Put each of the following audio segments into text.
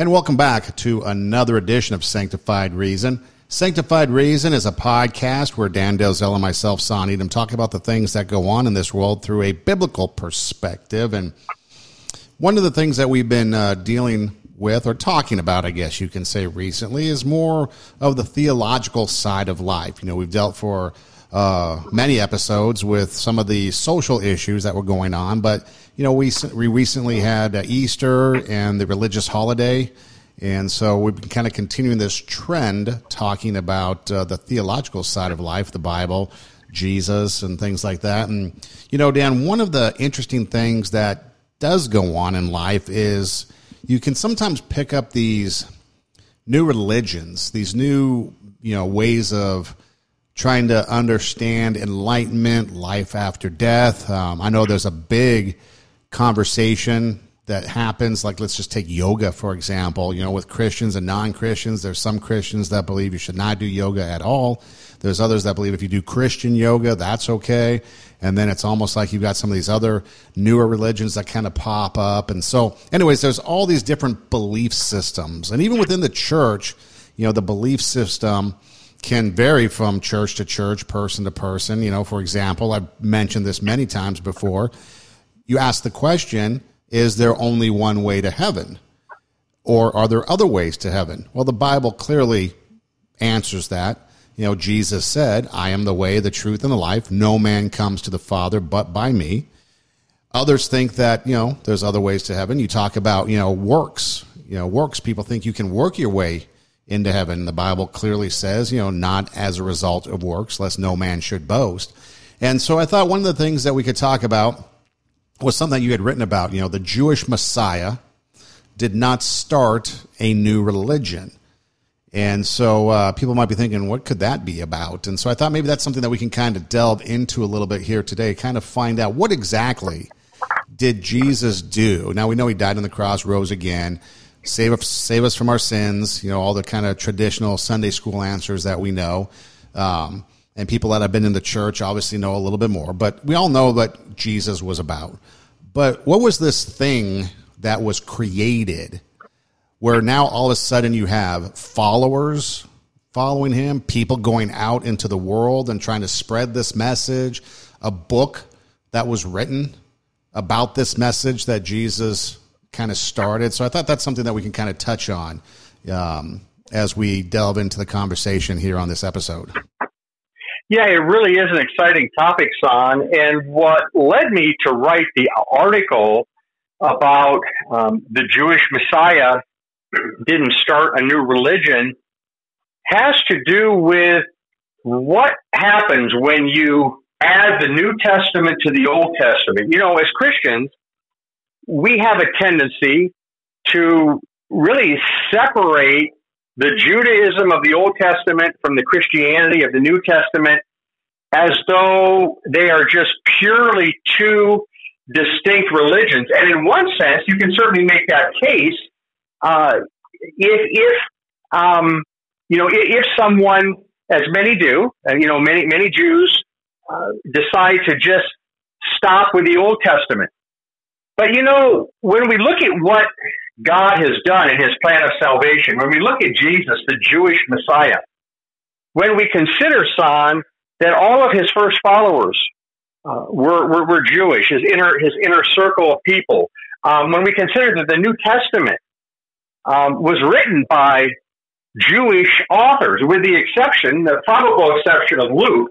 And welcome back to another edition of Sanctified Reason. Sanctified Reason is a podcast where Dan Delzell and myself, Son Edom, talk about the things that go on in this world through a biblical perspective. And one of the things that we've been uh, dealing with, or talking about, I guess you can say recently, is more of the theological side of life. You know, we've dealt for uh, many episodes with some of the social issues that were going on, but you know, we we recently had uh, Easter and the religious holiday and so we've been kind of continuing this trend talking about uh, the theological side of life, the Bible, Jesus, and things like that. And, you know, Dan, one of the interesting things that does go on in life is you can sometimes pick up these new religions, these new, you know, ways of trying to understand enlightenment, life after death. Um, I know there's a big conversation that happens like let's just take yoga for example. You know with christians and non-christians there's some christians that believe you should not do yoga at all. There's others that believe if you do christian yoga that's okay. And then it's almost like you've got some of these other newer religions that kind of pop up. And so anyways there's all these different belief systems. And even within the church you know the belief system can vary from church to church person to person you know for example i've mentioned this many times before you ask the question is there only one way to heaven? Or are there other ways to heaven? Well, the Bible clearly answers that. You know, Jesus said, I am the way, the truth, and the life. No man comes to the Father but by me. Others think that, you know, there's other ways to heaven. You talk about, you know, works. You know, works, people think you can work your way into heaven. The Bible clearly says, you know, not as a result of works, lest no man should boast. And so I thought one of the things that we could talk about was something you had written about. You know, the Jewish Messiah did not start a new religion. And so uh, people might be thinking, what could that be about? And so I thought maybe that's something that we can kind of delve into a little bit here today, kind of find out what exactly did Jesus do? Now we know he died on the cross, rose again, save us, save us from our sins, you know, all the kind of traditional Sunday school answers that we know. Um, and people that have been in the church obviously know a little bit more, but we all know what Jesus was about. But what was this thing that was created where now all of a sudden you have followers following him, people going out into the world and trying to spread this message, a book that was written about this message that Jesus kind of started. So I thought that's something that we can kind of touch on um, as we delve into the conversation here on this episode. Yeah, it really is an exciting topic, Son. And what led me to write the article about um, the Jewish Messiah didn't start a new religion has to do with what happens when you add the New Testament to the Old Testament. You know, as Christians, we have a tendency to really separate the Judaism of the Old Testament from the Christianity of the New Testament as though they are just purely two distinct religions. And in one sense, you can certainly make that case uh, if, if um, you know, if, if someone, as many do, you know, many many Jews uh, decide to just stop with the Old Testament. But you know, when we look at what God has done in his plan of salvation, when we look at Jesus, the Jewish Messiah, when we consider Son that all of his first followers uh, were, were, were, Jewish, his inner, his inner circle of people, um, when we consider that the New Testament um, was written by Jewish authors, with the exception, the probable exception of Luke,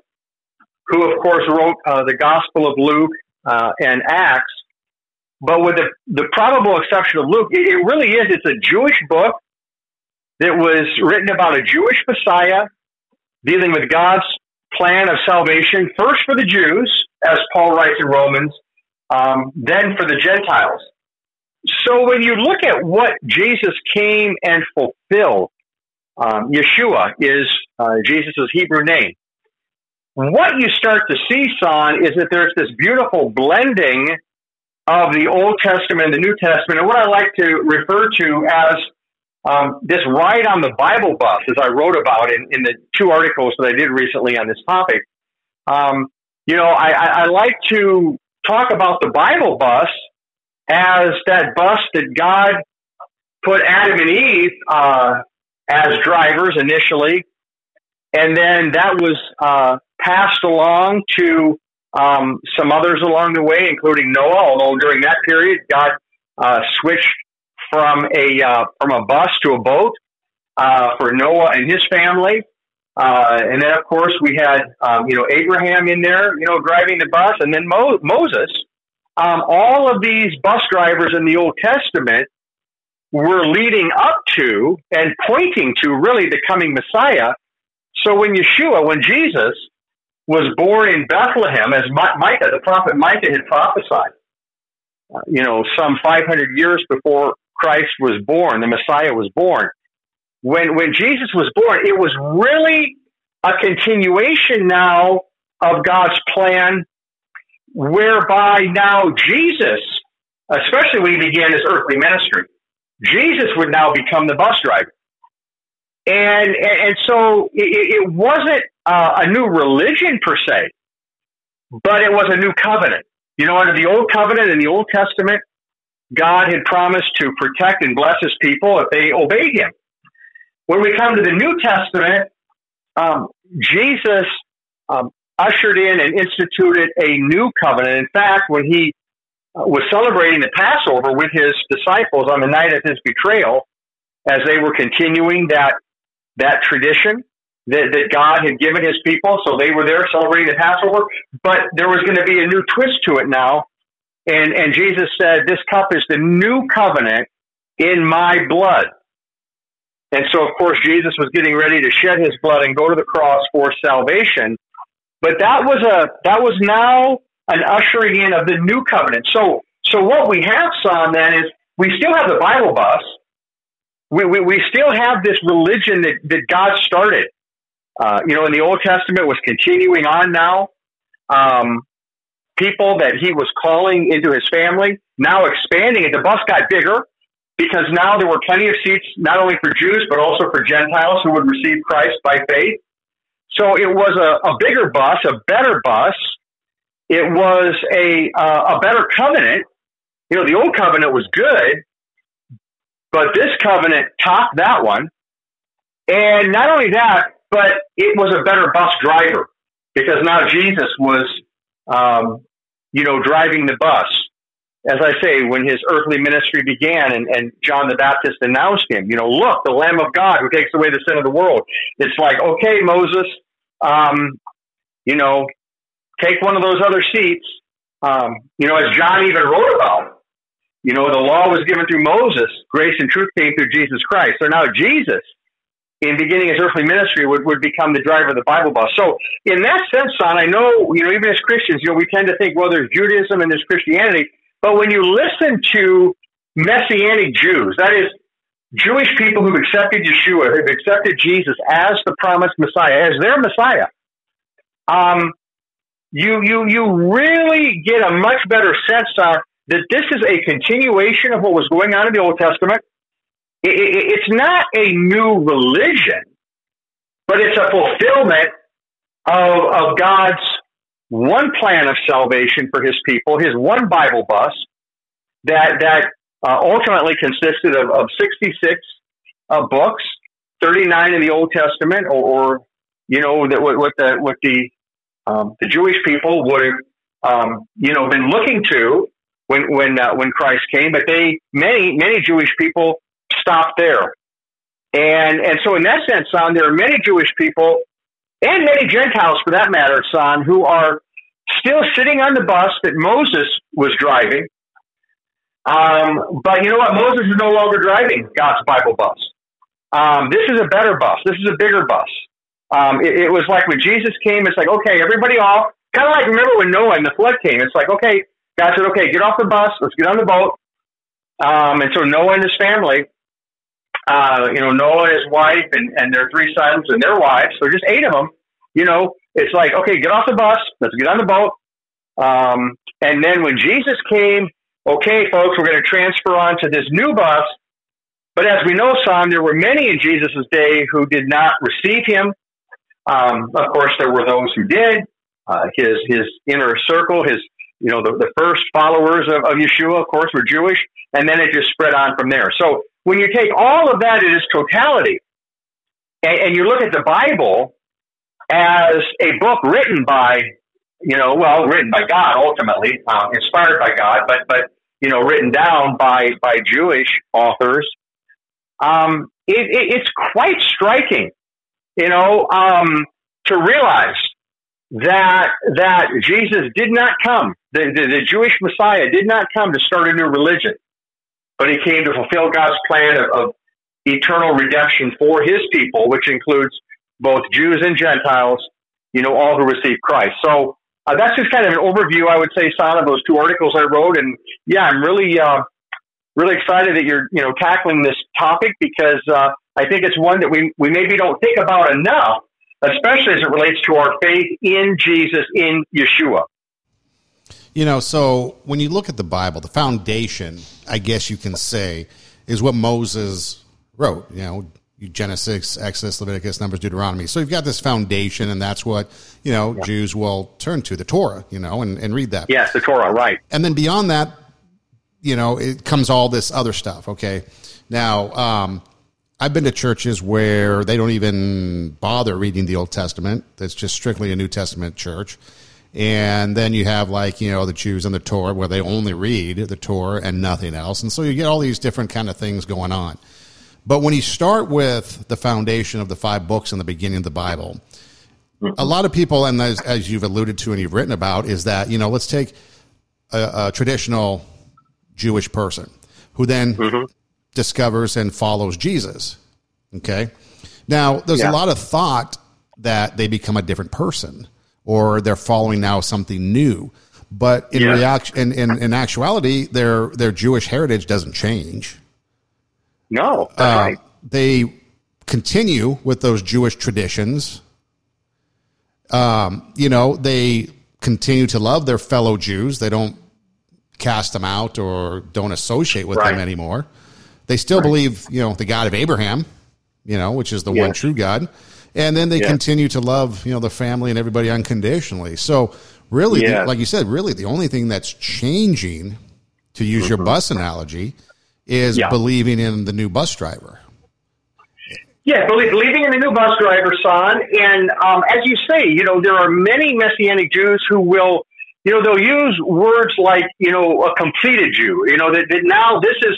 who, of course, wrote uh, the Gospel of Luke uh, and Acts, but with the, the probable exception of Luke, it, it really is. It's a Jewish book that was written about a Jewish Messiah dealing with God's plan of salvation, first for the Jews, as Paul writes in Romans, um, then for the Gentiles. So when you look at what Jesus came and fulfilled, um, Yeshua is uh, Jesus' Hebrew name. What you start to see, Son, is that there's this beautiful blending of the Old Testament and the New Testament, and what I like to refer to as um, this ride on the Bible bus, as I wrote about in, in the two articles that I did recently on this topic. Um, you know, I, I, like to talk about the Bible bus as that bus that God put Adam and Eve uh, as drivers initially, and then that was uh, passed along to um, some others along the way, including Noah. Although during that period, God uh, switched from a uh, from a bus to a boat uh, for Noah and his family. Uh, and then, of course, we had um, you know Abraham in there, you know, driving the bus, and then Mo- Moses. Um, all of these bus drivers in the Old Testament were leading up to and pointing to really the coming Messiah. So when Yeshua, when Jesus was born in Bethlehem, as Micah, the prophet Micah had prophesied, uh, you know, some 500 years before Christ was born, the Messiah was born. When, when Jesus was born, it was really a continuation now of God's plan, whereby now Jesus, especially when he began his earthly ministry, Jesus would now become the bus driver. And, and, so it, it wasn't uh, a new religion per se, but it was a new covenant. You know, under the old covenant in the Old Testament, God had promised to protect and bless his people if they obeyed him. When we come to the New Testament, um, Jesus um, ushered in and instituted a new covenant. In fact, when he uh, was celebrating the Passover with his disciples on the night of his betrayal, as they were continuing that that tradition that, that God had given his people. So they were there celebrating the Passover, but there was going to be a new twist to it now. And, and Jesus said, this cup is the new covenant in my blood. And so, of course, Jesus was getting ready to shed his blood and go to the cross for salvation. But that was a, that was now an ushering in of the new covenant. So, so what we have, son, then is we still have the Bible bus. We, we, we still have this religion that, that God started. Uh, you know, in the Old Testament was continuing on now. Um, people that he was calling into his family, now expanding it. The bus got bigger because now there were plenty of seats, not only for Jews, but also for Gentiles who would receive Christ by faith. So it was a, a bigger bus, a better bus, it was a uh, a better covenant. You know, the old covenant was good, but this covenant topped that one. And not only that, but it was a better bus driver because now Jesus was, um, you know, driving the bus. As I say, when his earthly ministry began and, and John the Baptist announced him, you know, look, the Lamb of God who takes away the sin of the world. It's like, okay, Moses, um, you know, take one of those other seats. Um, you know, as John even wrote about, you know, the law was given through Moses, grace and truth came through Jesus Christ. So now Jesus, in beginning his earthly ministry, would, would become the driver of the Bible bus. So in that sense, son, I know, you know, even as Christians, you know, we tend to think, well, there's Judaism and there's Christianity. But when you listen to Messianic Jews, that is, Jewish people who've accepted Yeshua, who've accepted Jesus as the promised Messiah, as their Messiah, um, you you you really get a much better sense of that this is a continuation of what was going on in the Old Testament. It, it, it's not a new religion, but it's a fulfillment of, of God's one plan of salvation for His people, His one Bible bus that that uh, ultimately consisted of, of 66 uh, books, 39 in the Old Testament, or, or you know that what, what the what the um, the Jewish people would have, um, you know, been looking to when when uh, when Christ came, but they many many Jewish people stopped there, and and so in that sense, son, there are many Jewish people and many Gentiles, for that matter, son, who are still sitting on the bus that Moses was driving. Um, but you know what? Moses is no longer driving God's Bible bus. Um, this is a better bus. This is a bigger bus. Um, it, it was like when Jesus came, it's like, okay, everybody off. Kind of like remember when Noah and the flood came. It's like, okay, God said, okay, get off the bus, let's get on the boat. Um, and so Noah and his family, uh, you know, Noah and his wife and, and their three sons and their wives, so just eight of them, you know, it's like, okay, get off the bus, let's get on the boat. Um, and then when Jesus came, okay, folks, we're going to transfer on to this new bus. But as we know, Sam, there were many in Jesus' day who did not receive him. Um, of course, there were those who did. Uh, his his inner circle, his you know the, the first followers of, of Yeshua, of course, were Jewish, and then it just spread on from there. So when you take all of that in its totality, and, and you look at the Bible as a book written by, you know, well, written by God ultimately, um, inspired by God, but but you know, written down by by Jewish authors. Um, it, it, it's quite striking, you know, um, to realize that that Jesus did not come, the, the, the Jewish Messiah did not come to start a new religion, but he came to fulfill God's plan of, of eternal redemption for his people, which includes both Jews and Gentiles, you know, all who receive Christ. So uh, that's just kind of an overview, I would say, Son, of those two articles I wrote. And yeah, I'm really, uh, really excited that you're, you know, tackling this topic because uh, I think it's one that we, we maybe don't think about enough, especially as it relates to our faith in Jesus, in Yeshua. You know, so when you look at the Bible, the foundation, I guess you can say, is what Moses wrote. You know, Genesis, Exodus, Leviticus, Numbers, Deuteronomy. So you've got this foundation, and that's what you know yeah. Jews will turn to the Torah, you know, and, and read that. Yes, the Torah, right. And then beyond that, you know, it comes all this other stuff. Okay, now um, I've been to churches where they don't even bother reading the Old Testament. It's just strictly a New Testament church. And then you have like you know the Jews and the Torah where they only read the Torah and nothing else, and so you get all these different kind of things going on. But when you start with the foundation of the five books in the beginning of the Bible, a lot of people, and as, as you've alluded to and you've written about, is that, you know, let's take a, a traditional Jewish person who then mm-hmm. Discovers and follows Jesus. Okay. Now, there's yeah. a lot of thought that they become a different person or they're following now something new. But in yeah. reaction, in, in, in actuality, their their Jewish heritage doesn't change. No, uh, right. They continue with those Jewish traditions. Um, you know, they continue to love their fellow Jews. They don't cast them out or don't associate with right. them anymore. They still right. believe, you know, the God of Abraham, you know, which is the yes. one true God. And then they yes. continue to love, you know, the family and everybody unconditionally. So, really, yes. the, like you said, really the only thing that's changing, to use mm-hmm. your bus analogy, is yeah. believing in the new bus driver. Yeah, believing in the new bus driver, son. And um, as you say, you know, there are many Messianic Jews who will, you know, they'll use words like, you know, a completed Jew. You know, that, that now this is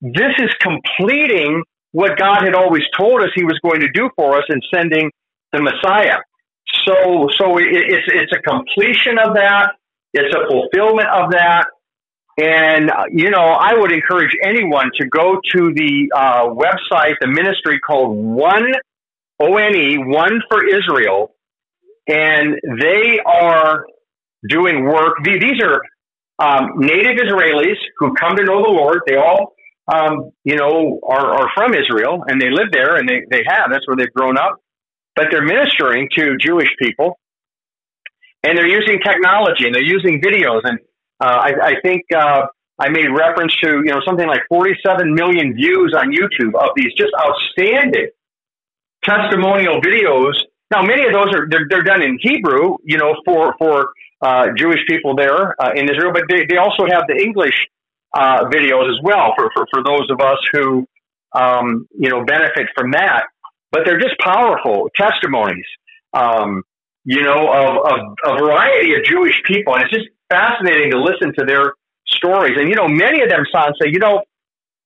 this is completing what God had always told us He was going to do for us in sending the Messiah. So, so it, it's it's a completion of that. It's a fulfillment of that. And, uh, you know, I would encourage anyone to go to the uh, website, the ministry called One, O-N-E, One for Israel. And they are doing work. These are um, native Israelis who come to know the Lord. They all, um, you know, are, are from Israel and they live there and they, they have. That's where they've grown up. But they're ministering to Jewish people and they're using technology and they're using videos and uh, I, I, think uh, I made reference to you know something like 47 million views on YouTube of these just outstanding testimonial videos. Now, many of those are they're, they're done in Hebrew, you know, for for uh, Jewish people there uh, in Israel, but they, they also have the English uh, videos as well for, for for those of us who um, you know benefit from that. But they're just powerful testimonies. Um, you know, of, of a variety of Jewish people. And it's just fascinating to listen to their stories. And, you know, many of them, son, say, you know,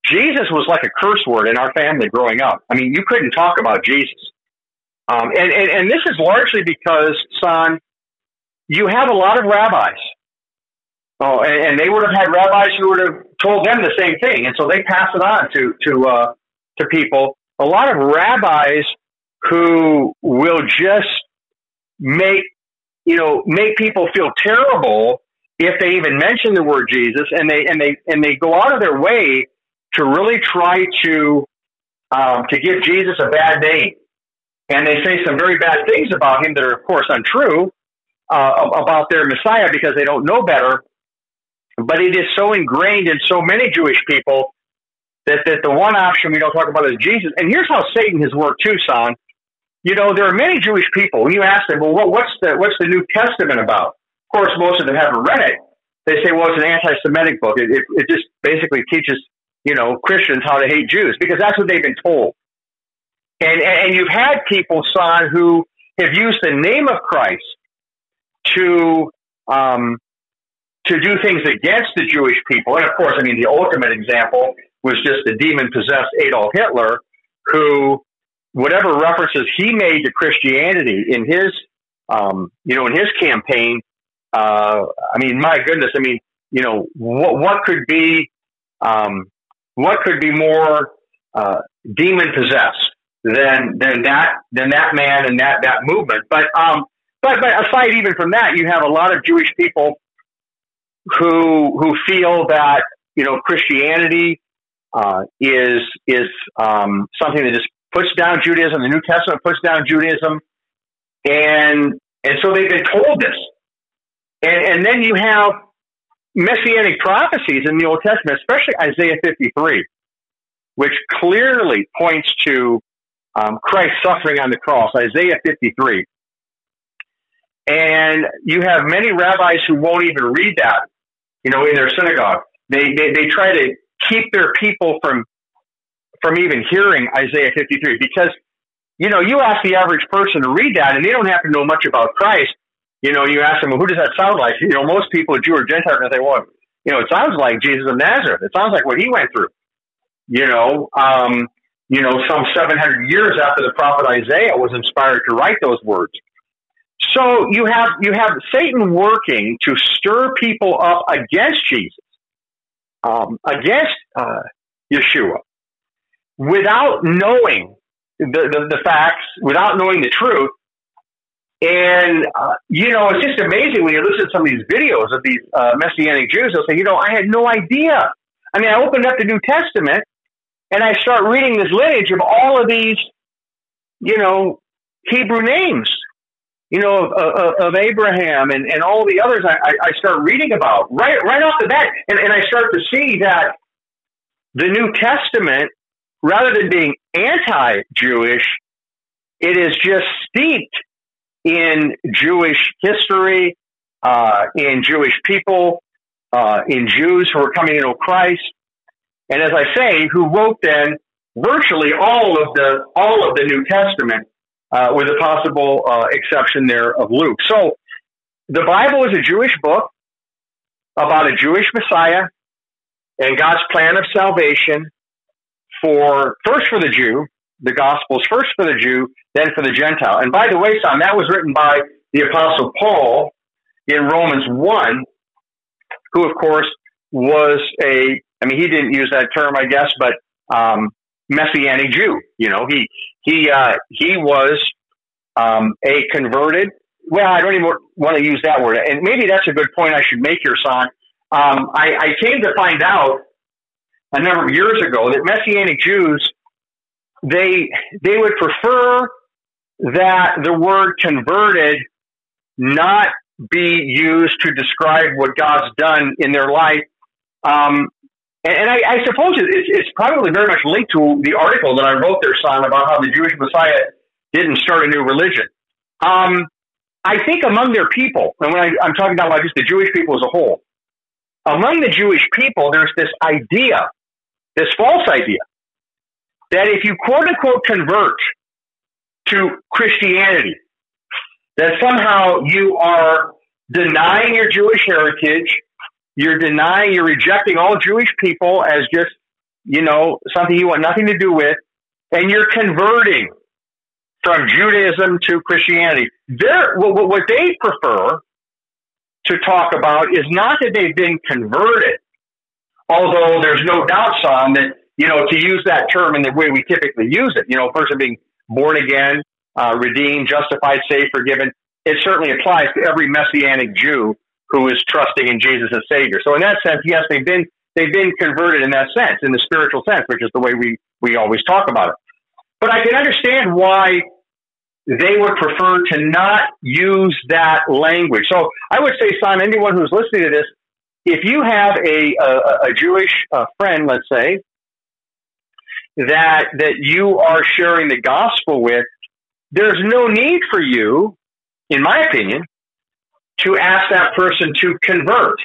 Jesus was like a curse word in our family growing up. I mean, you couldn't talk about Jesus. Um, and, and, and this is largely because, son, you have a lot of rabbis. Oh, and, and they would have had rabbis who would have told them the same thing. And so they pass it on to, to, uh, to people. A lot of rabbis who will just make, you know, make people feel terrible if they even mention the word Jesus and they and they and they go out of their way to really try to um, to give Jesus a bad name, and they say some very bad things about him that are of course untrue uh, about their Messiah because they don't know better. But it is so ingrained in so many Jewish people that, that the one option we don't talk about is Jesus. And here's how Satan has worked too, Son. You know, there are many Jewish people. When you ask them, well, what, what's the what's the New Testament about? Of course, most of them haven't read it. They say, well, it's an anti-Semitic book. It, it, it just basically teaches you know, Christians how to hate Jews because that's what they've been told. And, and you've had people, son, who have used the name of Christ to, um, to do things against the Jewish people. And of course, I mean, the ultimate example was just the demon possessed Adolf Hitler, who, whatever references he made to Christianity in his, um, you know, in his campaign, uh, I mean, my goodness, I mean, you know, what, what could be, um, what could be more uh, demon possessed than than that than that man and that that movement? But um, but but aside even from that, you have a lot of Jewish people who who feel that you know Christianity uh, is is um, something that just puts down Judaism. The New Testament puts down Judaism, and and so they've been told this. And, and then you have messianic prophecies in the Old Testament, especially Isaiah 53, which clearly points to um, Christ suffering on the cross, Isaiah 53. And you have many rabbis who won't even read that, you know, in their synagogue. They, they, they try to keep their people from, from even hearing Isaiah 53 because, you know, you ask the average person to read that and they don't have to know much about Christ you know, you ask them, well, who does that sound like? You know, most people, Jew or Gentile, are going to say, well, you know, it sounds like Jesus of Nazareth. It sounds like what he went through. You know, um, you know, some 700 years after the prophet Isaiah was inspired to write those words. So you have you have Satan working to stir people up against Jesus, um, against uh, Yeshua, without knowing the, the, the facts, without knowing the truth, and, uh, you know, it's just amazing when you listen to some of these videos of these uh, Messianic Jews. They'll say, you know, I had no idea. I mean, I opened up the New Testament and I start reading this lineage of all of these, you know, Hebrew names, you know, of, of, of Abraham and, and all the others I, I start reading about right, right off the bat. And, and I start to see that the New Testament, rather than being anti Jewish, it is just steeped in Jewish history, uh, in Jewish people, uh, in Jews who are coming to know Christ, and as I say, who wrote then virtually all of the all of the New Testament, uh, with a possible uh, exception there of Luke. So, the Bible is a Jewish book about a Jewish Messiah and God's plan of salvation for first for the Jew the Gospels first for the Jew, then for the Gentile. And by the way, son, that was written by the Apostle Paul in Romans 1, who, of course, was a, I mean, he didn't use that term, I guess, but um, Messianic Jew. You know, he, he, uh, he was um, a converted, well, I don't even want to use that word. And maybe that's a good point I should make here, son. Um, I, I came to find out a number of years ago that Messianic Jews they they would prefer that the word converted not be used to describe what God's done in their life. Um, and, I, I, suppose it's, it's, probably very much linked to the article that I wrote there, son, about how the Jewish Messiah didn't start a new religion. Um, I think among their people, and when I, I'm talking about just the Jewish people as a whole, among the Jewish people, there's this idea, this false idea, that if you quote unquote convert to Christianity, that somehow you are denying your Jewish heritage, you're denying, you're rejecting all Jewish people as just, you know, something you want nothing to do with, and you're converting from Judaism to Christianity. They're, what they prefer to talk about is not that they've been converted, although there's no doubt, son, that you know, to use that term in the way we typically use it, you know, a person being born again, uh, redeemed, justified, saved, forgiven, it certainly applies to every messianic Jew who is trusting in Jesus as Savior. So in that sense, yes, they've been they've been converted in that sense, in the spiritual sense, which is the way we we always talk about it. But I can understand why they would prefer to not use that language. So I would say, Simon, anyone who's listening to this, if you have a a, a Jewish uh, friend, let's say, that that you are sharing the gospel with, there's no need for you, in my opinion, to ask that person to convert.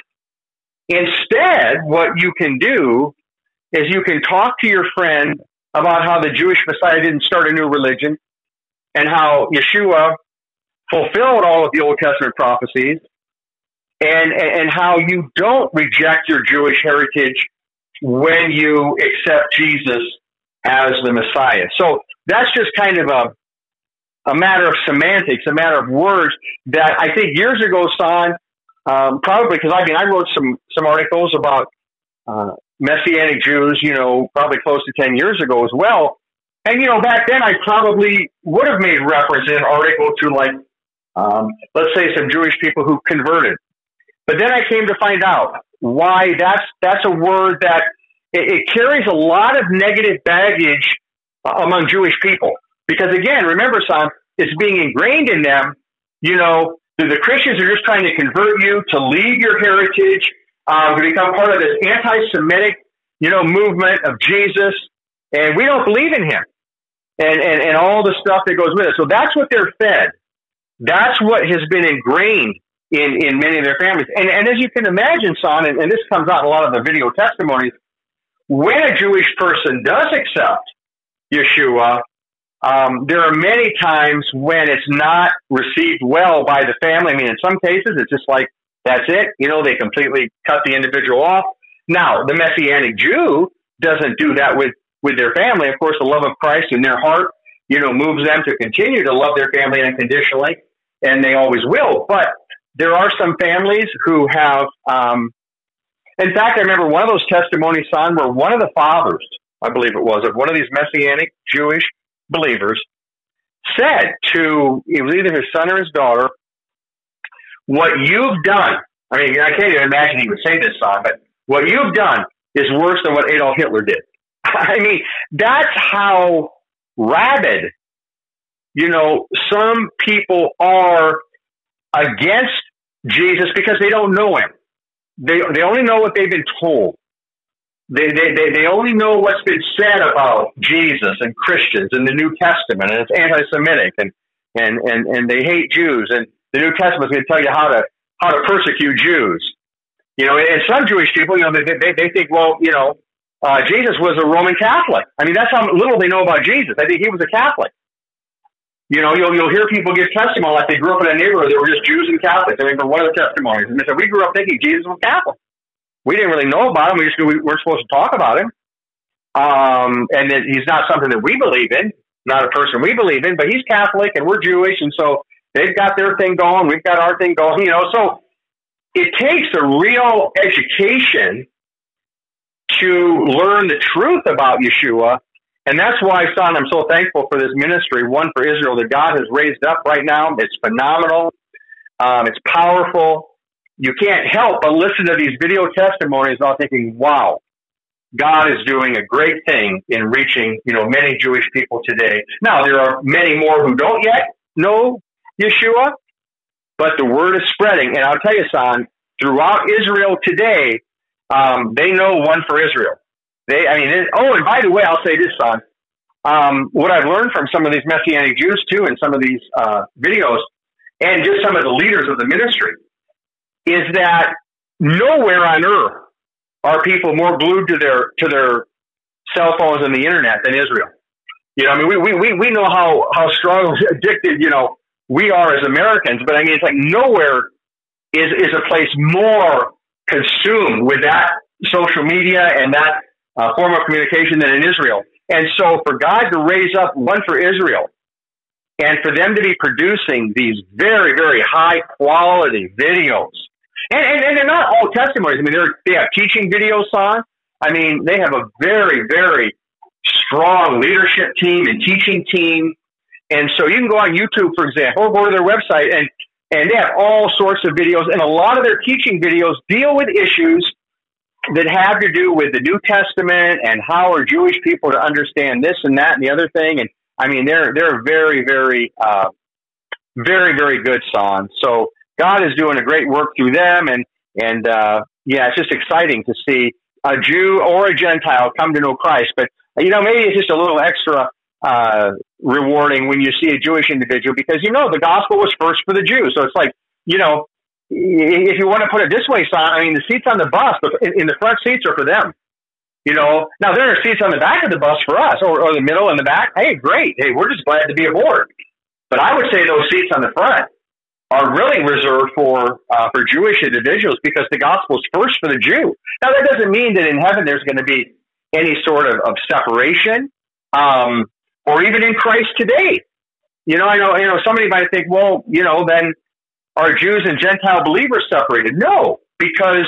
Instead, what you can do is you can talk to your friend about how the Jewish Messiah didn't start a new religion and how Yeshua fulfilled all of the Old Testament prophecies and, and how you don't reject your Jewish heritage when you accept Jesus as the Messiah. So that's just kind of a, a matter of semantics, a matter of words that I think years ago, Son, um, probably because I mean, I wrote some, some articles about uh, Messianic Jews, you know, probably close to 10 years ago as well. And, you know, back then I probably would have made reference in an article to like, um, let's say some Jewish people who converted. But then I came to find out why that's, that's a word that it, it carries a lot of negative baggage among Jewish people. Because again, remember, son, it's being ingrained in them. You know, the, the Christians are just trying to convert you to leave your heritage um, to become part of this anti-Semitic, you know, movement of Jesus, and we don't believe in him, and and and all the stuff that goes with it. So that's what they're fed. That's what has been ingrained in in many of their families. And and as you can imagine, son, and, and this comes out in a lot of the video testimonies, when a Jewish person does accept Yeshua, um, there are many times when it's not received well by the family. I mean, in some cases, it's just like that's it. You know, they completely cut the individual off. Now, the Messianic Jew doesn't do that with, with their family. Of course, the love of Christ in their heart, you know, moves them to continue to love their family unconditionally, and they always will. But there are some families who have, um, in fact, I remember one of those testimonies, son, where one of the fathers, I believe it was, of one of these Messianic Jewish believers said to, it was either his son or his daughter, what you've done, I mean, I can't even imagine he would say this, son, but what you've done is worse than what Adolf Hitler did. I mean, that's how rabid, you know, some people are against Jesus because they don't know him. They, they only know what they've been told. They, they, they, they only know what's been said about Jesus and Christians in the New Testament, and it's anti Semitic, and, and, and, and they hate Jews. And the New Testament is going to tell you how to how to persecute Jews. You know, and some Jewish people, you know, they they, they think, well, you know, uh, Jesus was a Roman Catholic. I mean, that's how little they know about Jesus. I think he was a Catholic. You know, you'll you'll hear people give testimony like they grew up in a neighborhood that were just Jews and Catholics. I mean, for one of the testimonies, and they said we grew up thinking Jesus was Catholic. We didn't really know about him. We just we weren't supposed to talk about him. Um, and that he's not something that we believe in, not a person we believe in, but he's Catholic and we're Jewish, and so They've got their thing going. We've got our thing going. You know, so it takes a real education to learn the truth about Yeshua. And that's why, son, I'm so thankful for this ministry, one for Israel, that God has raised up right now. It's phenomenal. Um, it's powerful. You can't help but listen to these video testimonies without thinking, wow, God is doing a great thing in reaching, you know, many Jewish people today. Now, there are many more who don't yet know Yeshua, but the word is spreading. And I'll tell you, son, throughout Israel today, um, they know one for Israel. They, I mean, oh, and by the way, I'll say this, son. Um, what I've learned from some of these Messianic Jews too, and some of these uh, videos, and just some of the leaders of the ministry, is that nowhere on earth are people more glued to their to their cell phones and the internet than Israel. You know, I mean, we we we know how how strong addicted you know we are as Americans, but I mean, it's like nowhere is, is a place more consumed with that social media and that uh, form of communication than in Israel. And so for God to raise up one for Israel and for them to be producing these very, very high quality videos. And, and, and they're not all testimonies. I mean, they're, they have teaching videos on. I mean, they have a very, very strong leadership team and teaching team and so you can go on YouTube, for example, or go to their website and, and they have all sorts of videos. And a lot of their teaching videos deal with issues that have to do with the New Testament and how are Jewish people to understand this and that and the other thing. And I mean, they're, they're very, very, uh, very, very good songs. So God is doing a great work through them. And, and, uh, yeah, it's just exciting to see a Jew or a Gentile come to know Christ. But, you know, maybe it's just a little extra uh, rewarding when you see a Jewish individual because you know the gospel was first for the Jews. So it's like, you know, if you want to put it this way, son, I mean, the seats on the bus, in the front seats are for them. You know, now there are seats on the back of the bus for us, or, or the middle and the back. Hey, great. Hey, we're just glad to be aboard. But I would say those seats on the front are really reserved for uh, for Jewish individuals because the gospel is first for the Jew. Now that doesn't mean that in heaven there's going to be any sort of, of separation, um, or even in Christ today. You know, I know you know somebody might think, well, you know, then are Jews and Gentile believers separated? No, because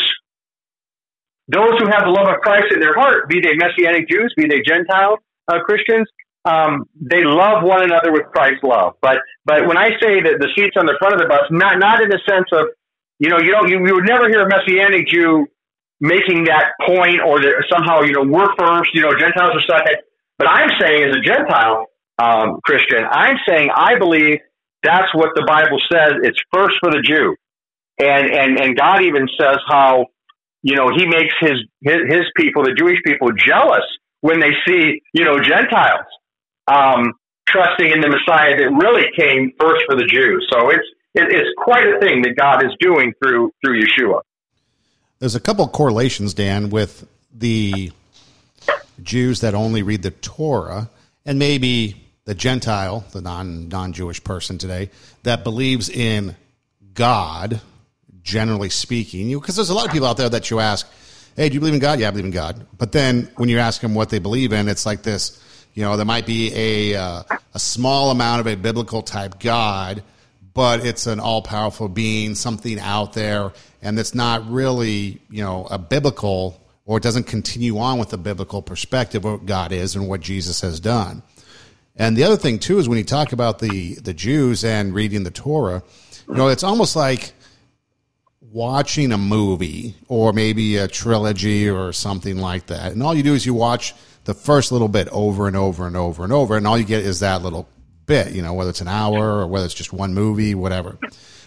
those who have the love of Christ in their heart, be they Messianic Jews, be they Gentile uh, Christians, um, they love one another with Christ's love. But but when I say that the seats on the front of the bus, not not in the sense of you know you don't you, you would never hear a Messianic Jew making that point or that somehow you know we're first, you know Gentiles are second. But I'm saying as a Gentile um, Christian, I'm saying I believe that's what the Bible says. It's first for the Jew, and and and God even says how you know He makes His His, his people, the Jewish people, jealous when they see you know Gentiles um, trusting in the Messiah that really came first for the Jews. So it's it, it's quite a thing that God is doing through through Yeshua. There's a couple correlations, Dan, with the Jews that only read the Torah, and maybe the Gentile, the non non Jewish person today, that believes in God, generally speaking. Because there's a lot of people out there that you ask, "Hey, do you believe in God?" Yeah, I believe in God. But then when you ask them what they believe in, it's like this you know, there might be a uh, a small amount of a biblical type God, but it's an all powerful being, something out there, and it's not really you know a biblical or it doesn't continue on with the biblical perspective of what God is and what Jesus has done. And the other thing too is when you talk about the the Jews and reading the Torah, you know, it's almost like watching a movie or maybe a trilogy or something like that. And all you do is you watch the first little bit over and over and over and over, and all you get is that little bit, you know, whether it's an hour or whether it's just one movie, whatever.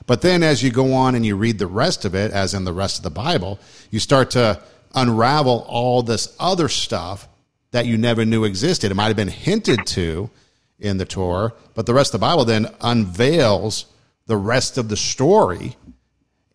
But then as you go on and you read the rest of it, as in the rest of the Bible, you start to unravel all this other stuff that you never knew existed. It might have been hinted to in the Torah, but the rest of the Bible then unveils the rest of the story.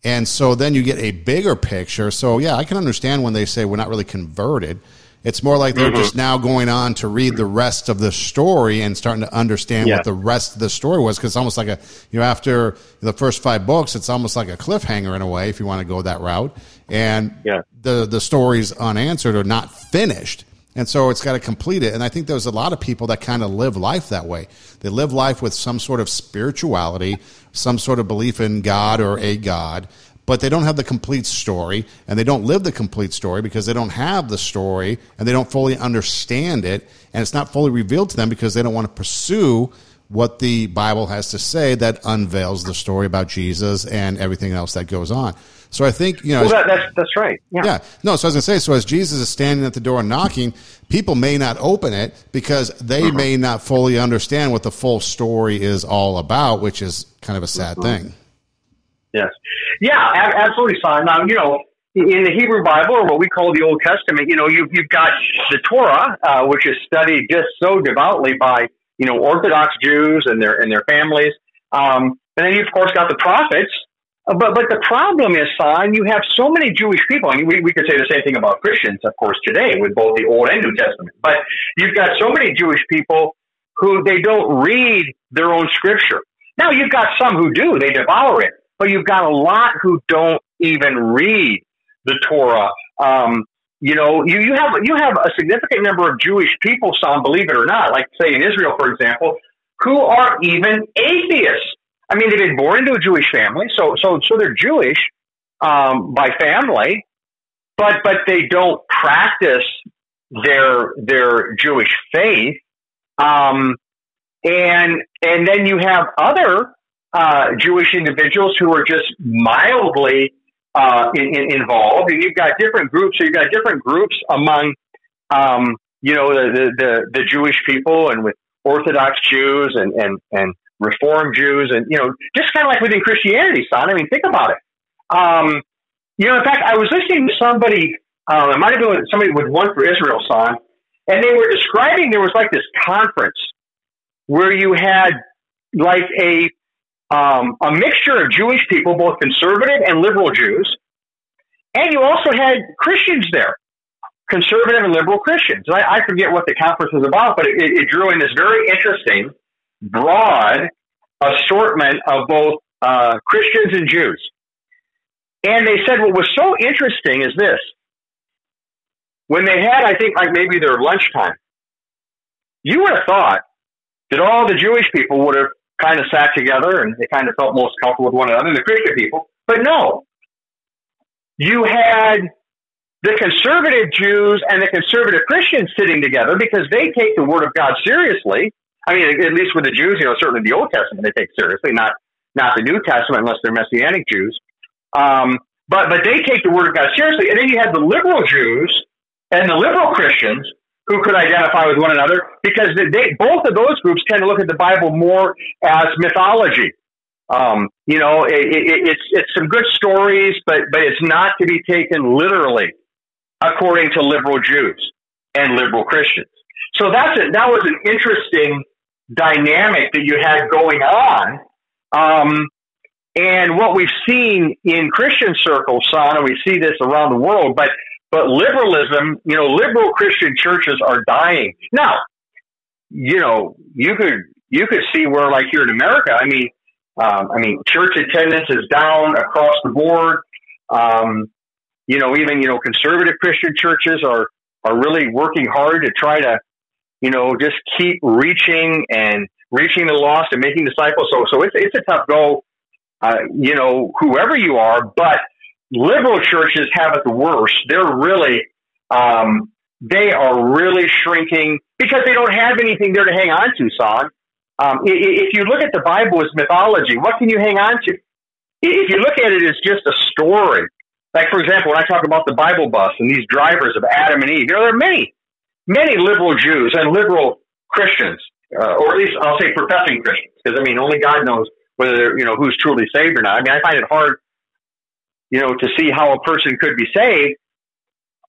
And so then you get a bigger picture. So, yeah, I can understand when they say we're not really converted it's more like they're mm-hmm. just now going on to read the rest of the story and starting to understand yeah. what the rest of the story was. Because it's almost like a, you know, after the first five books, it's almost like a cliffhanger in a way, if you want to go that route. And yeah. the, the story's unanswered or not finished. And so it's got to complete it. And I think there's a lot of people that kind of live life that way. They live life with some sort of spirituality, some sort of belief in God or a God, but they don't have the complete story and they don't live the complete story because they don't have the story and they don't fully understand it and it's not fully revealed to them because they don't want to pursue what the Bible has to say that unveils the story about Jesus and everything else that goes on. So I think you know. Well, that, that's that's right. Yeah. yeah. No. So as I was gonna say. So as Jesus is standing at the door and knocking, people may not open it because they mm-hmm. may not fully understand what the full story is all about, which is kind of a sad mm-hmm. thing. Yes. Yeah, absolutely, son. Now, you know, in the Hebrew Bible, or what we call the Old Testament, you know, you've, you've got the Torah, uh, which is studied just so devoutly by, you know, Orthodox Jews and their, and their families. Um, and then you've, of course, got the prophets. Uh, but, but the problem is, son, you have so many Jewish people. I mean, we, we could say the same thing about Christians, of course, today with both the Old and New Testament. But you've got so many Jewish people who they don't read their own scripture. Now, you've got some who do, they devour it but you've got a lot who don't even read the Torah. Um, you know, you, you have you have a significant number of Jewish people, some believe it or not, like say in Israel, for example, who are even atheists. I mean, they've been born into a Jewish family, so so so they're Jewish um, by family, but but they don't practice their their Jewish faith. Um, and and then you have other uh, Jewish individuals who are just mildly uh, in, in, involved, and you've got different groups. So you've got different groups among, um, you know, the, the, the Jewish people, and with Orthodox Jews and and and Reform Jews, and you know, just kind of like within Christianity, son. I mean, think about it. Um, you know, in fact, I was listening to somebody. Uh, it might have been somebody with One for Israel, son, and they were describing there was like this conference where you had like a um, a mixture of Jewish people, both conservative and liberal Jews, and you also had Christians there. conservative and liberal Christians. I, I forget what the conference was about, but it, it drew in this very interesting, broad assortment of both uh, Christians and Jews. And they said what was so interesting is this. When they had, I think, like maybe their lunchtime, you would have thought that all the Jewish people would have kind of sat together and they kind of felt most comfortable with one another, the Christian people. But no. You had the conservative Jews and the conservative Christians sitting together because they take the Word of God seriously. I mean, at least with the Jews, you know, certainly the Old Testament they take seriously, not not the New Testament unless they're Messianic Jews. Um, but but they take the Word of God seriously. And then you had the liberal Jews and the liberal Christians who could identify with one another because they, both of those groups tend to look at the Bible more as mythology. Um, you know, it, it, it's it's some good stories, but but it's not to be taken literally, according to liberal Jews and liberal Christians. So that's it. That was an interesting dynamic that you had going on. Um, and what we've seen in Christian circles, son, and we see this around the world, but but liberalism, you know, liberal Christian churches are dying. Now, you know, you could you could see where, like here in America, I mean, um, I mean, church attendance is down across the board. Um, you know, even you know, conservative Christian churches are are really working hard to try to, you know, just keep reaching and reaching the lost and making disciples. So, so it's it's a tough go. Uh, you know, whoever you are, but liberal churches have it the worst. They're really, um, they are really shrinking because they don't have anything there to hang on to, son. Um, if you look at the Bible as mythology, what can you hang on to? If you look at it as just a story, like for example, when I talk about the Bible bus and these drivers of Adam and Eve, there are many, many liberal Jews and liberal Christians, uh, or at least I'll say professing Christians, because I mean, only God knows whether you know who's truly saved or not. I mean, I find it hard you know, to see how a person could be saved,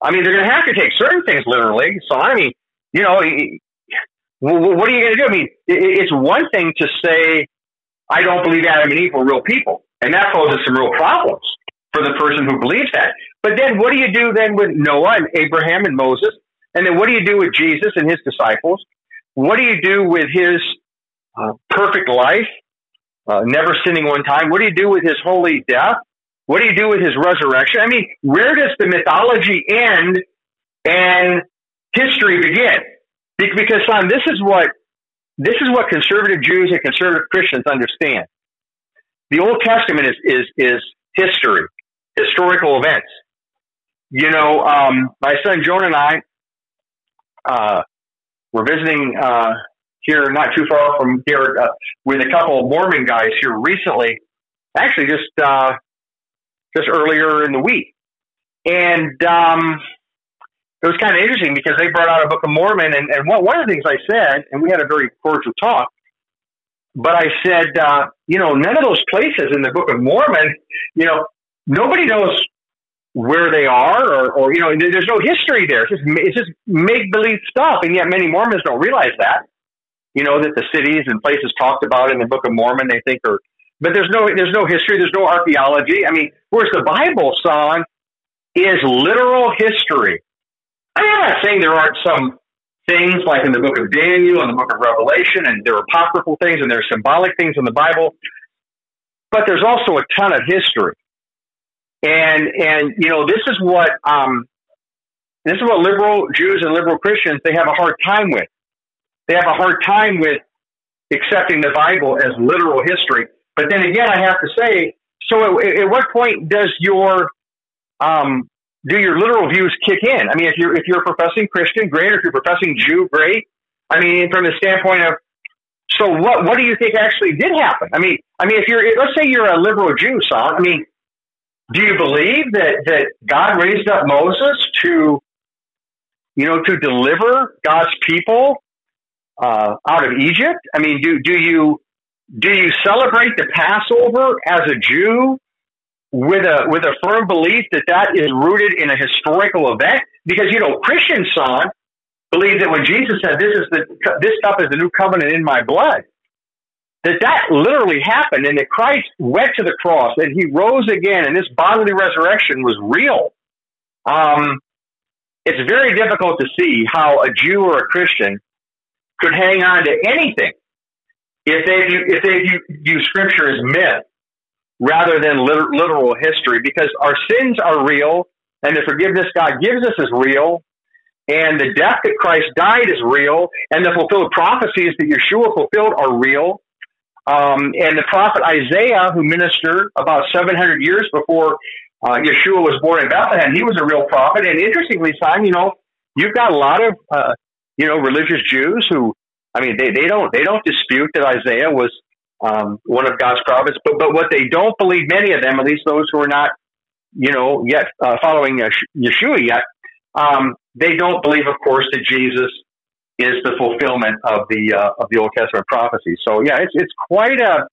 I mean, they're going to have to take certain things literally. So, I mean, you know, what are you going to do? I mean, it's one thing to say, I don't believe Adam and Eve were real people. And that poses some real problems for the person who believes that. But then what do you do then with Noah and Abraham and Moses? And then what do you do with Jesus and his disciples? What do you do with his uh, perfect life, uh, never sinning one time? What do you do with his holy death? What do you do with his resurrection? I mean, where does the mythology end and history begin? Because, son, this is what this is what conservative Jews and conservative Christians understand. The Old Testament is is is history, historical events. You know, um, my son Joan and I uh, were visiting uh, here, not too far from here, uh, with a couple of Mormon guys here recently. Actually, just uh, just earlier in the week. And um, it was kind of interesting because they brought out a Book of Mormon. And, and one, of the things I said, and we had a very cordial talk, but I said, uh, you know, none of those places in the Book of Mormon, you know, nobody knows where they are or, or you know, there's no history there. It's just, it's just make believe stuff. And yet many Mormons don't realize that. You know, that the cities and places talked about in the Book of Mormon they think are but there's no there's no history, there's no archaeology. I mean, whereas the Bible song is literal history. I am not saying there aren't some things like in the book of Daniel and the book of Revelation, and there are apocryphal things and there are symbolic things in the Bible, but there's also a ton of history. And and you know this is what um, this is what liberal Jews and liberal Christians they have a hard time with. They have a hard time with accepting the Bible as literal history. But then again, I have to say, so at, at what point does your um, do your literal views kick in? I mean, if you're if you're a professing Christian, great. If you're professing Jew, great. I mean, from the standpoint of so what what do you think actually did happen? I mean, I mean, if you're let's say you're a liberal Jew, son. I mean, do you believe that that God raised up Moses to you know to deliver God's people uh, out of Egypt? I mean, do do you do you celebrate the Passover as a Jew with a with a firm belief that that is rooted in a historical event? Because you know Christian son believe that when Jesus said, "This is the this cup is the new covenant in my blood," that that literally happened, and that Christ went to the cross and he rose again, and this bodily resurrection was real. Um, it's very difficult to see how a Jew or a Christian could hang on to anything if they view, if they view, view Scripture as myth rather than literal history, because our sins are real and the forgiveness God gives us is real, and the death that Christ died is real, and the fulfilled prophecies that Yeshua fulfilled are real. Um, and the prophet Isaiah, who ministered about 700 years before uh, Yeshua was born in Bethlehem. He was a real prophet. And interestingly, Simon, you know, you've got a lot of, uh, you know, religious Jews who, I mean, they, they don't they don't dispute that Isaiah was um, one of God's prophets, but but what they don't believe, many of them, at least those who are not, you know, yet uh, following Yeshua yet, um, they don't believe, of course, that Jesus is the fulfillment of the uh, of the Old Testament prophecy. So yeah, it's it's quite a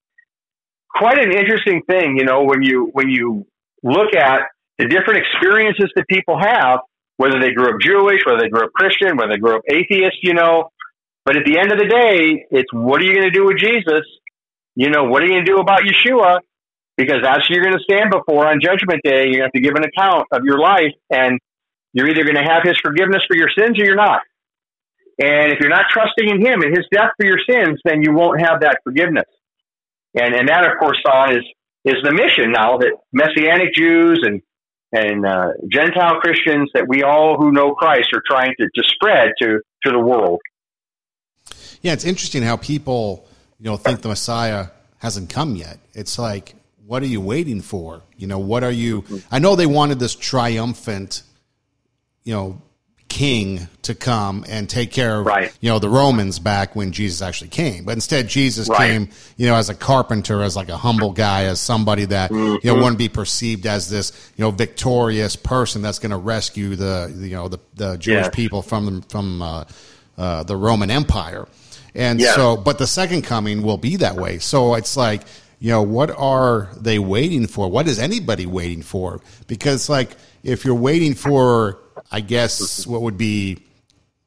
quite an interesting thing, you know, when you when you look at the different experiences that people have, whether they grew up Jewish, whether they grew up Christian, whether they grew up atheist, you know. But at the end of the day, it's what are you going to do with Jesus? You know, what are you going to do about Yeshua? Because that's who you're going to stand before on Judgment Day. You have to give an account of your life, and you're either going to have His forgiveness for your sins or you're not. And if you're not trusting in Him and His death for your sins, then you won't have that forgiveness. And and that, of course, Son, is is the mission now that Messianic Jews and and uh, Gentile Christians that we all who know Christ are trying to, to spread to to the world. Yeah, it's interesting how people you know think the Messiah hasn't come yet. It's like, what are you waiting for? You know, what are you? I know they wanted this triumphant, you know, king to come and take care of right. you know the Romans back when Jesus actually came. But instead Jesus right. came, you know, as a carpenter, as like a humble guy, as somebody that mm-hmm. you know wouldn't be perceived as this, you know, victorious person that's going to rescue the you know the, the Jewish people from from uh, uh, the Roman Empire. And yes. so but the second coming will be that way. So it's like you know, what are they waiting for? What is anybody waiting for? Because, like, if you're waiting for I guess what would be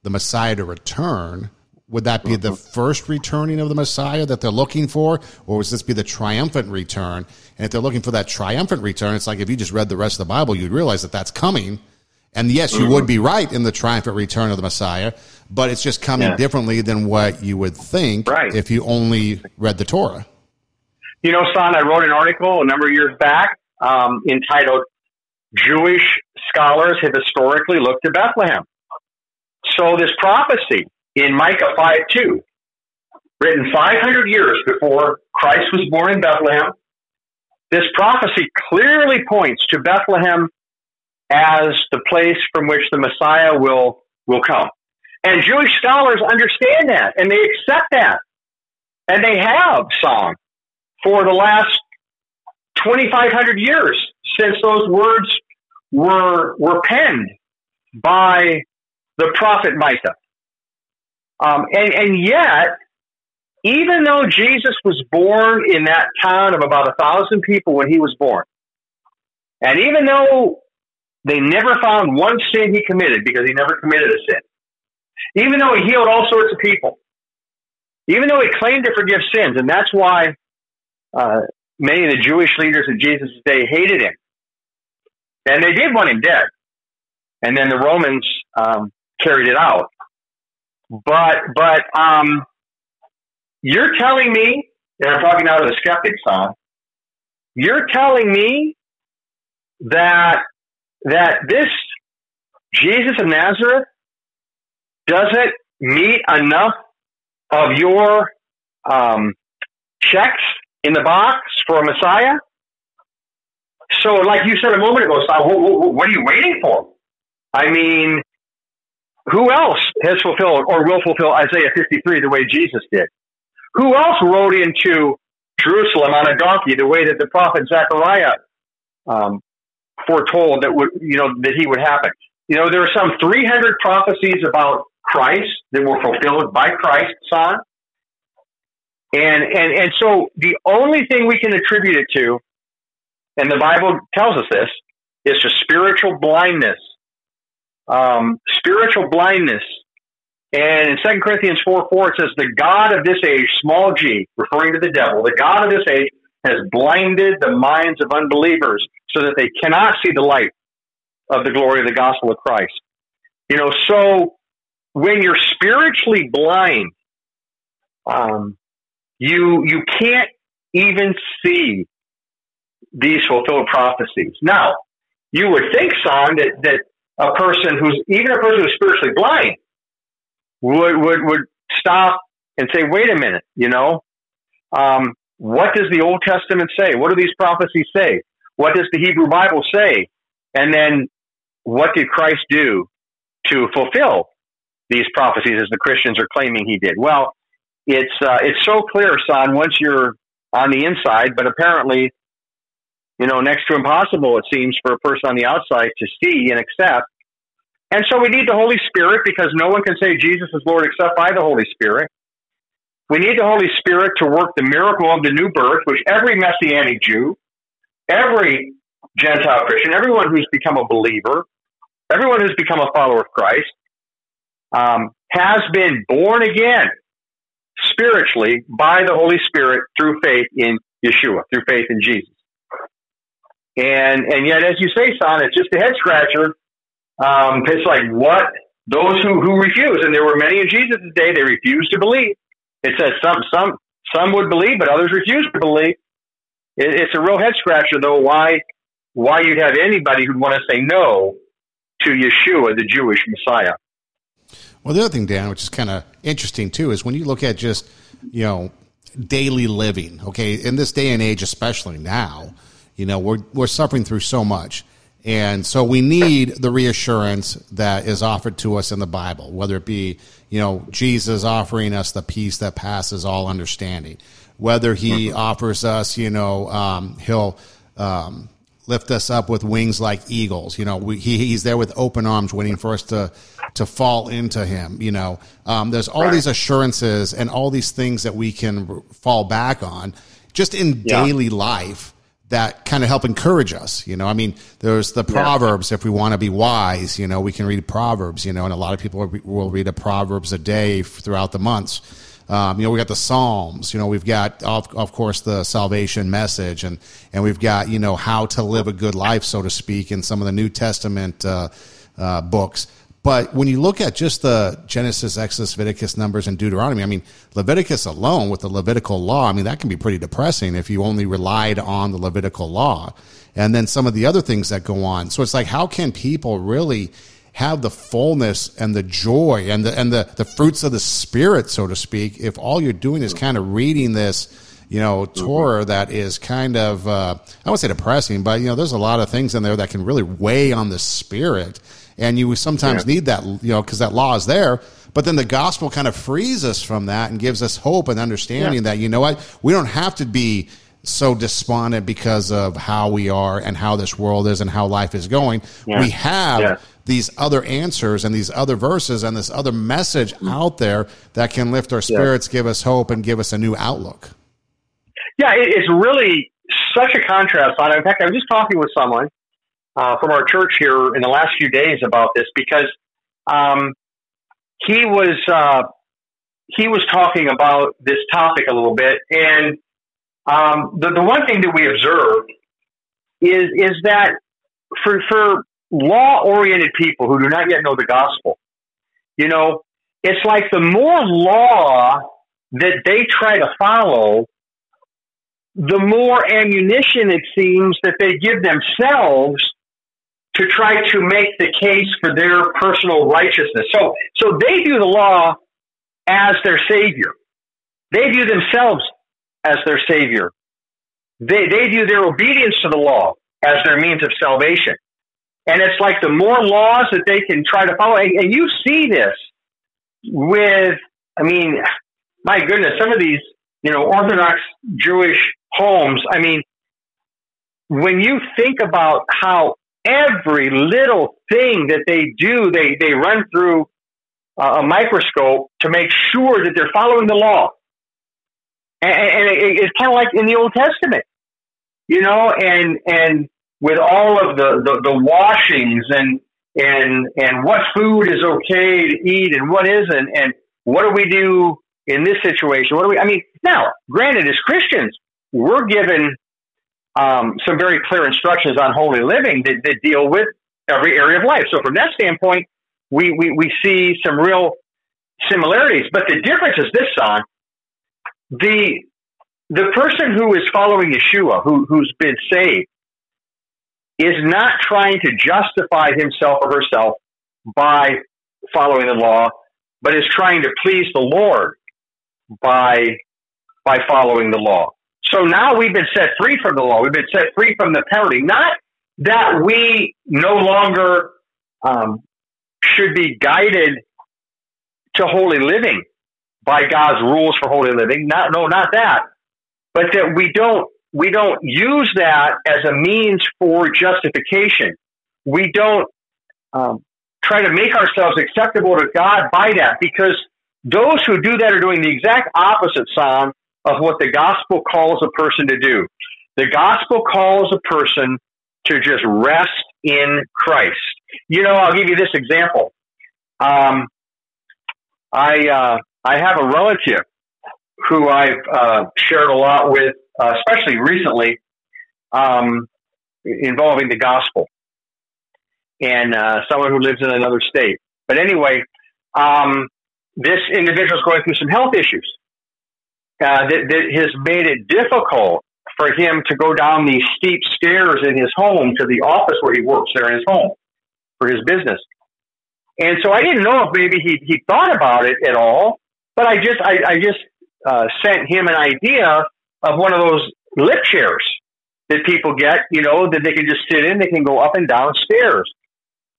the Messiah to return. Would that be the mm-hmm. first returning of the Messiah that they're looking for, or would this be the triumphant return? And if they're looking for that triumphant return, it's like if you just read the rest of the Bible, you'd realize that that's coming. And yes, you would mm-hmm. be right in the triumphant return of the Messiah, but it's just coming yeah. differently than what you would think right. if you only read the Torah. You know, son, I wrote an article a number of years back um, entitled Jewish scholars have historically looked to Bethlehem. So this prophecy in Micah 5 2, written 500 years before Christ was born in Bethlehem, this prophecy clearly points to Bethlehem as the place from which the Messiah will, will come. And Jewish scholars understand that and they accept that. And they have song for the last 2,500 years since those words were were penned by the prophet Micah. Um, and, and yet, even though Jesus was born in that town of about a thousand people when he was born, and even though they never found one sin he committed because he never committed a sin, even though he healed all sorts of people, even though he claimed to forgive sins, and that's why uh, many of the Jewish leaders of Jesus' day hated him and they did want him dead. And then the Romans um, carried it out. But but um, you're telling me, and I'm talking out of the skeptic side, you're telling me that that this Jesus of Nazareth doesn't meet enough of your um, checks in the box for a Messiah? So, like you said a moment ago, what, what are you waiting for? I mean, who else has fulfilled or will fulfill Isaiah 53 the way Jesus did? Who else rode into Jerusalem on a donkey the way that the prophet Zechariah um, foretold that would, you know, that he would happen? You know, there are some 300 prophecies about Christ that were fulfilled by Christ, son. And, and, and so the only thing we can attribute it to and the Bible tells us this, is to spiritual blindness. Um, spiritual blindness. And in 2 Corinthians 4 4, it says, The God of this age, small g, referring to the devil, the God of this age has blinded the minds of unbelievers so that they cannot see the light of the glory of the gospel of Christ. You know, so when you're spiritually blind, um, you you can't even see these fulfilled prophecies. Now, you would think, son, that, that a person who's even a person who's spiritually blind would would would stop and say, "Wait a minute, you know, um, what does the Old Testament say? What do these prophecies say? What does the Hebrew Bible say? And then, what did Christ do to fulfill these prophecies as the Christians are claiming he did?" Well, it's uh, it's so clear, son, once you're on the inside, but apparently, you know, next to impossible it seems for a person on the outside to see and accept. And so we need the Holy Spirit because no one can say Jesus is Lord except by the Holy Spirit. We need the Holy Spirit to work the miracle of the new birth, which every Messianic Jew, every Gentile Christian, everyone who's become a believer, everyone who's become a follower of Christ, um, has been born again spiritually by the Holy Spirit through faith in Yeshua, through faith in Jesus. And and yet, as you say, son, it's just a head scratcher. Um, it's like what those who who refuse, and there were many in Jesus' day. They refused to believe. It says some some some would believe, but others refused to believe. It, it's a real head scratcher, though. Why why you'd have anybody who'd want to say no to Yeshua, the Jewish Messiah? Well, the other thing, Dan, which is kind of interesting too, is when you look at just you know daily living. Okay, in this day and age, especially now, you know we're we're suffering through so much. And so we need the reassurance that is offered to us in the Bible, whether it be, you know, Jesus offering us the peace that passes all understanding, whether he mm-hmm. offers us, you know, um, he'll um, lift us up with wings like eagles. You know, we, he, he's there with open arms, waiting for us to to fall into him. You know, um, there's all right. these assurances and all these things that we can fall back on just in yeah. daily life that kind of help encourage us. You know, I mean, there's the Proverbs. Yeah. If we want to be wise, you know, we can read Proverbs, you know, and a lot of people will read a Proverbs a day throughout the months. Um, you know, we got the Psalms. You know, we've got, of, of course, the salvation message, and and we've got you know how to live a good life, so to speak, in some of the New Testament uh, uh, books. But when you look at just the Genesis, Exodus, Leviticus, Numbers, and Deuteronomy, I mean, Leviticus alone with the Levitical law, I mean, that can be pretty depressing if you only relied on the Levitical law. And then some of the other things that go on. So it's like, how can people really have the fullness and the joy and the, and the, the fruits of the Spirit, so to speak, if all you're doing is kind of reading this, you know, Torah that is kind of, uh, I won't say depressing, but, you know, there's a lot of things in there that can really weigh on the spirit and you sometimes yeah. need that, you know, because that law is there. But then the gospel kind of frees us from that and gives us hope and understanding yeah. that you know what we don't have to be so despondent because of how we are and how this world is and how life is going. Yeah. We have. These other answers and these other verses and this other message out there that can lift our spirits, give us hope, and give us a new outlook. Yeah, it's really such a contrast. In fact, I was just talking with someone uh, from our church here in the last few days about this because um, he was uh, he was talking about this topic a little bit, and um, the the one thing that we observed is is that for for law oriented people who do not yet know the gospel, you know, it's like the more law that they try to follow, the more ammunition it seems that they give themselves to try to make the case for their personal righteousness. So, so they view the law as their savior. They view themselves as their savior. They, they view their obedience to the law as their means of salvation. And it's like the more laws that they can try to follow, and, you see this with, I mean, my goodness, some of these, you know, Orthodox Jewish homes, I mean, when you think about how every little thing that they do, they, they run through a microscope to make sure that they're following the law. And, and it, it's kind of like in the Old Testament, you know, and, and with all of the, the, the washings and, and, and what food is okay to eat and what isn't, and what do we do in this situation? What do we, I mean, now, granted, as Christians, we're given um, some very clear instructions on holy living that, that deal with every area of life. So from that standpoint, we, we, we see some real similarities. But the difference is this, son. The, the person who is following Yeshua, who, who's been saved, is not trying to justify himself or herself by following the law, but is trying to please the Lord by, by following the law. So now we've been set free from the law. We've been set free from the penalty. Not that we no longer um, should be guided to holy living by God's rules for holy living. Not, no, not that. But that we don't, we don't use that as a means for justification. We don't um, try to make ourselves acceptable to God by that because those who do that are doing the exact opposite, Psalm, of what the gospel calls a person to do. The gospel calls a person to just rest in Christ. You know, I'll give you this example. Um, I uh, I have a relative who I've uh, shared a lot with, uh, especially recently, um, involving the gospel, and uh, someone who lives in another state. But anyway, um, this individual is going through some health issues uh, that, that has made it difficult for him to go down these steep stairs in his home to the office where he works there in his home for his business. And so I didn't know if maybe he he thought about it at all, but I just I, I just uh, sent him an idea of one of those lift chairs that people get, you know, that they can just sit in, they can go up and down stairs.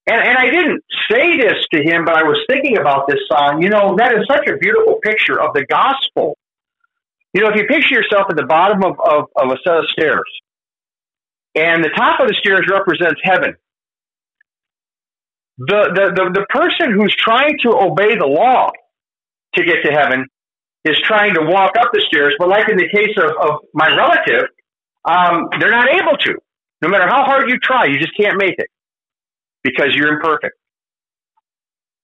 And, and I didn't say this to him, but I was thinking about this song. You know, that is such a beautiful picture of the gospel. You know, if you picture yourself at the bottom of, of, of a set of stairs, and the top of the stairs represents heaven, the, the, the, the person who's trying to obey the law to get to heaven is trying to walk up the stairs, but like in the case of, of my relative, um, they're not able to. No matter how hard you try, you just can't make it because you're imperfect.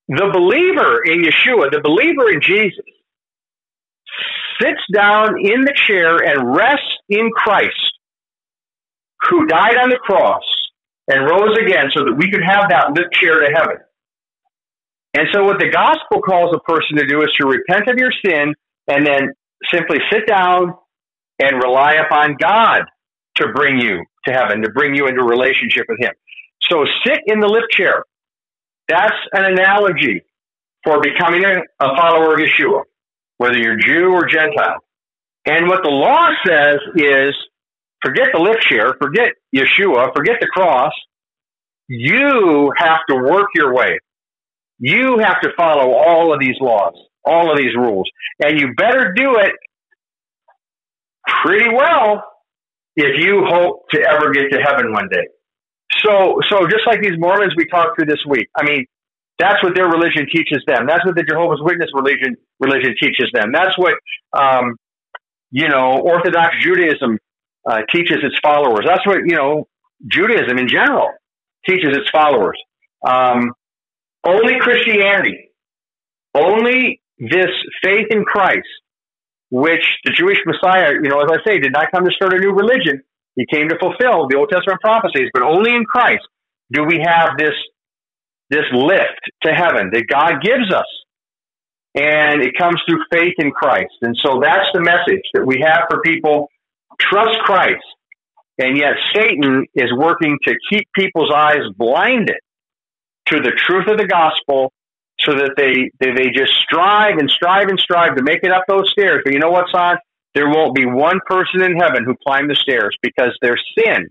The believer in Yeshua, the believer in Jesus, sits down in the chair and rests in Christ, who died on the cross and rose again so that we could have that lift chair to heaven. And so, what the gospel calls a person to do is to repent of your sin and then simply sit down and rely upon God to bring you to heaven, to bring you into relationship with Him. So, sit in the lift chair. That's an analogy for becoming a follower of Yeshua whether you're Jew or Gentile. And what the law says is forget the lift chair, forget Yeshua, forget the cross. You have to work your way. You have to follow all of these laws, all of these rules. And you better do it pretty well if you hope to ever get to heaven one day. So, so just like these Mormons we talked through this week, I mean, that's what their religion teaches them. That's what the Jehovah's Witness religion religion teaches them. That's what um, you know Orthodox Judaism uh, teaches its followers. That's what you know Judaism in general teaches its followers. Um, only Christianity, only this faith in Christ, which the Jewish Messiah, you know, as I say, did not come to start a new religion. He came to fulfill the Old Testament prophecies, but only in Christ do we have this this lift to heaven that God gives us. And it comes through faith in Christ. And so that's the message that we have for people. Trust Christ. And yet Satan is working to keep people's eyes blinded to the truth of the gospel so that they, they, they just strive and strive and strive to make it up those stairs. But you know what, son? There won't be one person in heaven who climbed the stairs because their sin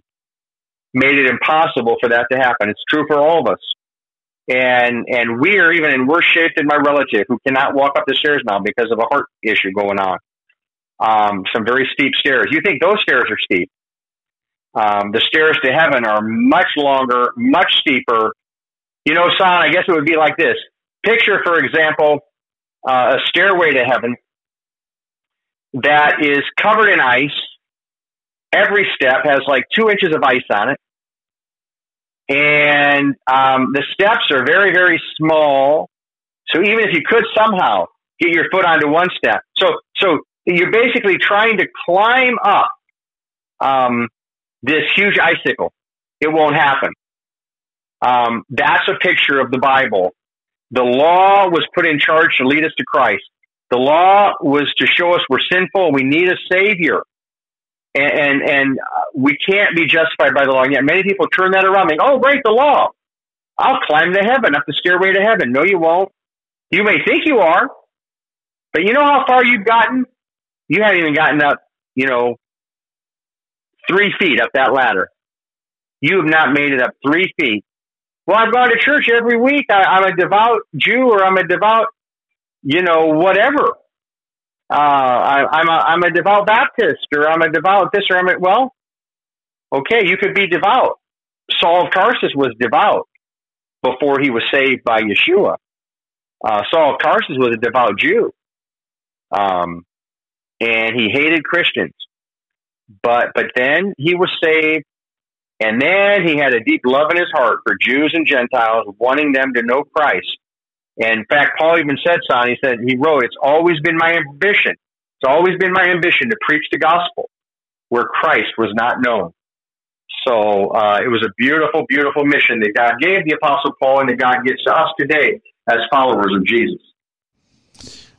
made it impossible for that to happen. It's true for all of us and and we are even in worse shape than my relative who cannot walk up the stairs now because of a heart issue going on. Um, some very steep stairs. You think those stairs are steep? Um, the stairs to heaven are much longer, much steeper. You know, son, I guess it would be like this. Picture, for example, uh, a stairway to heaven that is covered in ice. Every step has like two inches of ice on it and um, the steps are very, very small. So even if you could somehow get your foot onto one step, so so you're basically trying to climb up um, this huge icicle. It won't happen. Um, that's a picture of the Bible The law was put in charge to lead us to Christ. The law was to show us we're sinful we need a savior. And, and, and uh, we can't be justified by the law. And yet many people turn that around and oh, break the law. I'll climb to heaven, up the stairway to heaven. No, you won't. You may think you are, but you know how far you've gotten? You haven't even gotten up, you know, three feet up that ladder. You have not made it up three feet. Well, I've gone to church every week. I, I'm a devout Jew or I'm a devout, you know, whatever. Uh, I, I'm a I'm a devout Baptist or I'm a devout this or I'm a well. Okay, you could be devout. Saul of Tarsus was devout before he was saved by Yeshua. Uh, Saul of Tarsus was a devout Jew, um, and he hated Christians. But but then he was saved, and then he had a deep love in his heart for Jews and Gentiles, wanting them to know Christ. And in fact, Paul even said, son, he said, he wrote, it's always been my ambition. It's always been my ambition to preach the gospel where Christ was not known. So uh, it was a beautiful, beautiful mission that God gave the Apostle Paul and that God gives to us today as followers of Jesus.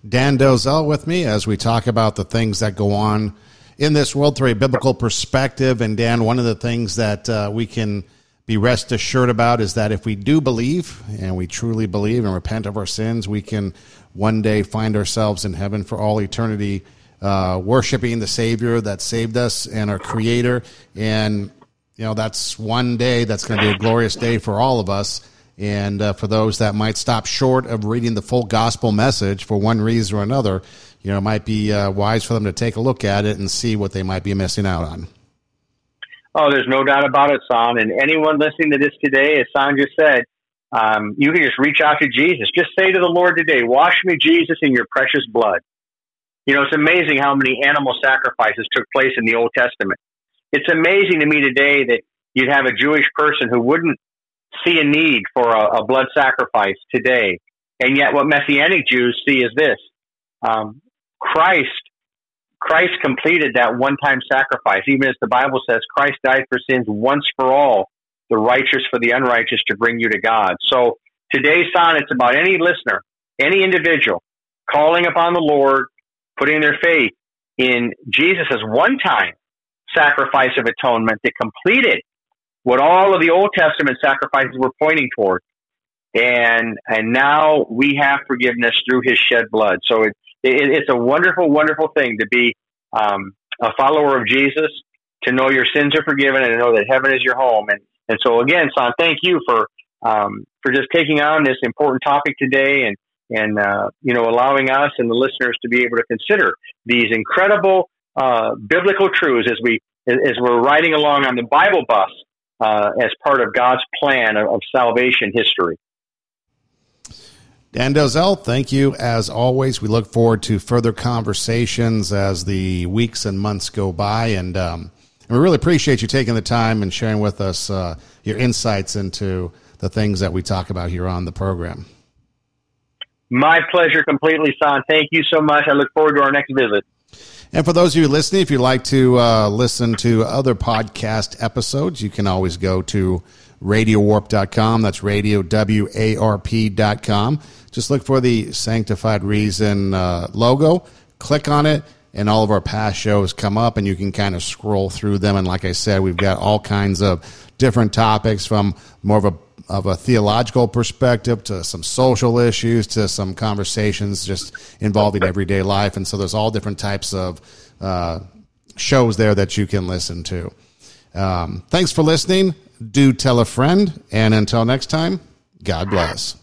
Dan Dozel with me as we talk about the things that go on in this world through a biblical perspective. And Dan, one of the things that uh, we can be rest assured about is that if we do believe and we truly believe and repent of our sins, we can one day find ourselves in heaven for all eternity, uh, worshiping the Savior that saved us and our Creator. And, you know, that's one day that's going to be a glorious day for all of us. And uh, for those that might stop short of reading the full gospel message for one reason or another, you know, it might be uh, wise for them to take a look at it and see what they might be missing out on. Oh, there's no doubt about it, Son. And anyone listening to this today, as Son just said, um, you can just reach out to Jesus. Just say to the Lord today, Wash me, Jesus, in your precious blood. You know, it's amazing how many animal sacrifices took place in the Old Testament. It's amazing to me today that you'd have a Jewish person who wouldn't see a need for a, a blood sacrifice today. And yet, what Messianic Jews see is this um, Christ Christ completed that one time sacrifice, even as the Bible says Christ died for sins once for all, the righteous for the unrighteous to bring you to God. So today's son, it's about any listener, any individual calling upon the Lord, putting their faith in Jesus' one time sacrifice of atonement that completed what all of the Old Testament sacrifices were pointing toward. And, and now we have forgiveness through his shed blood. So it, it, it's a wonderful, wonderful thing to be um, a follower of Jesus, to know your sins are forgiven, and to know that heaven is your home. And and so again, Son, thank you for um, for just taking on this important topic today, and and uh, you know allowing us and the listeners to be able to consider these incredible uh, biblical truths as we as we're riding along on the Bible bus uh, as part of God's plan of, of salvation history. Dan Dozel, thank you as always. We look forward to further conversations as the weeks and months go by, and, um, and we really appreciate you taking the time and sharing with us uh, your insights into the things that we talk about here on the program. My pleasure completely, Son. Thank you so much. I look forward to our next visit. And for those of you listening, if you'd like to uh, listen to other podcast episodes, you can always go to radiowarp.com. That's radio, W-A-R-P.com. Just look for the Sanctified Reason uh, logo, click on it, and all of our past shows come up, and you can kind of scroll through them. And like I said, we've got all kinds of different topics from more of a of a theological perspective to some social issues to some conversations just involving everyday life. And so there's all different types of uh, shows there that you can listen to. Um, thanks for listening. Do tell a friend. And until next time, God bless.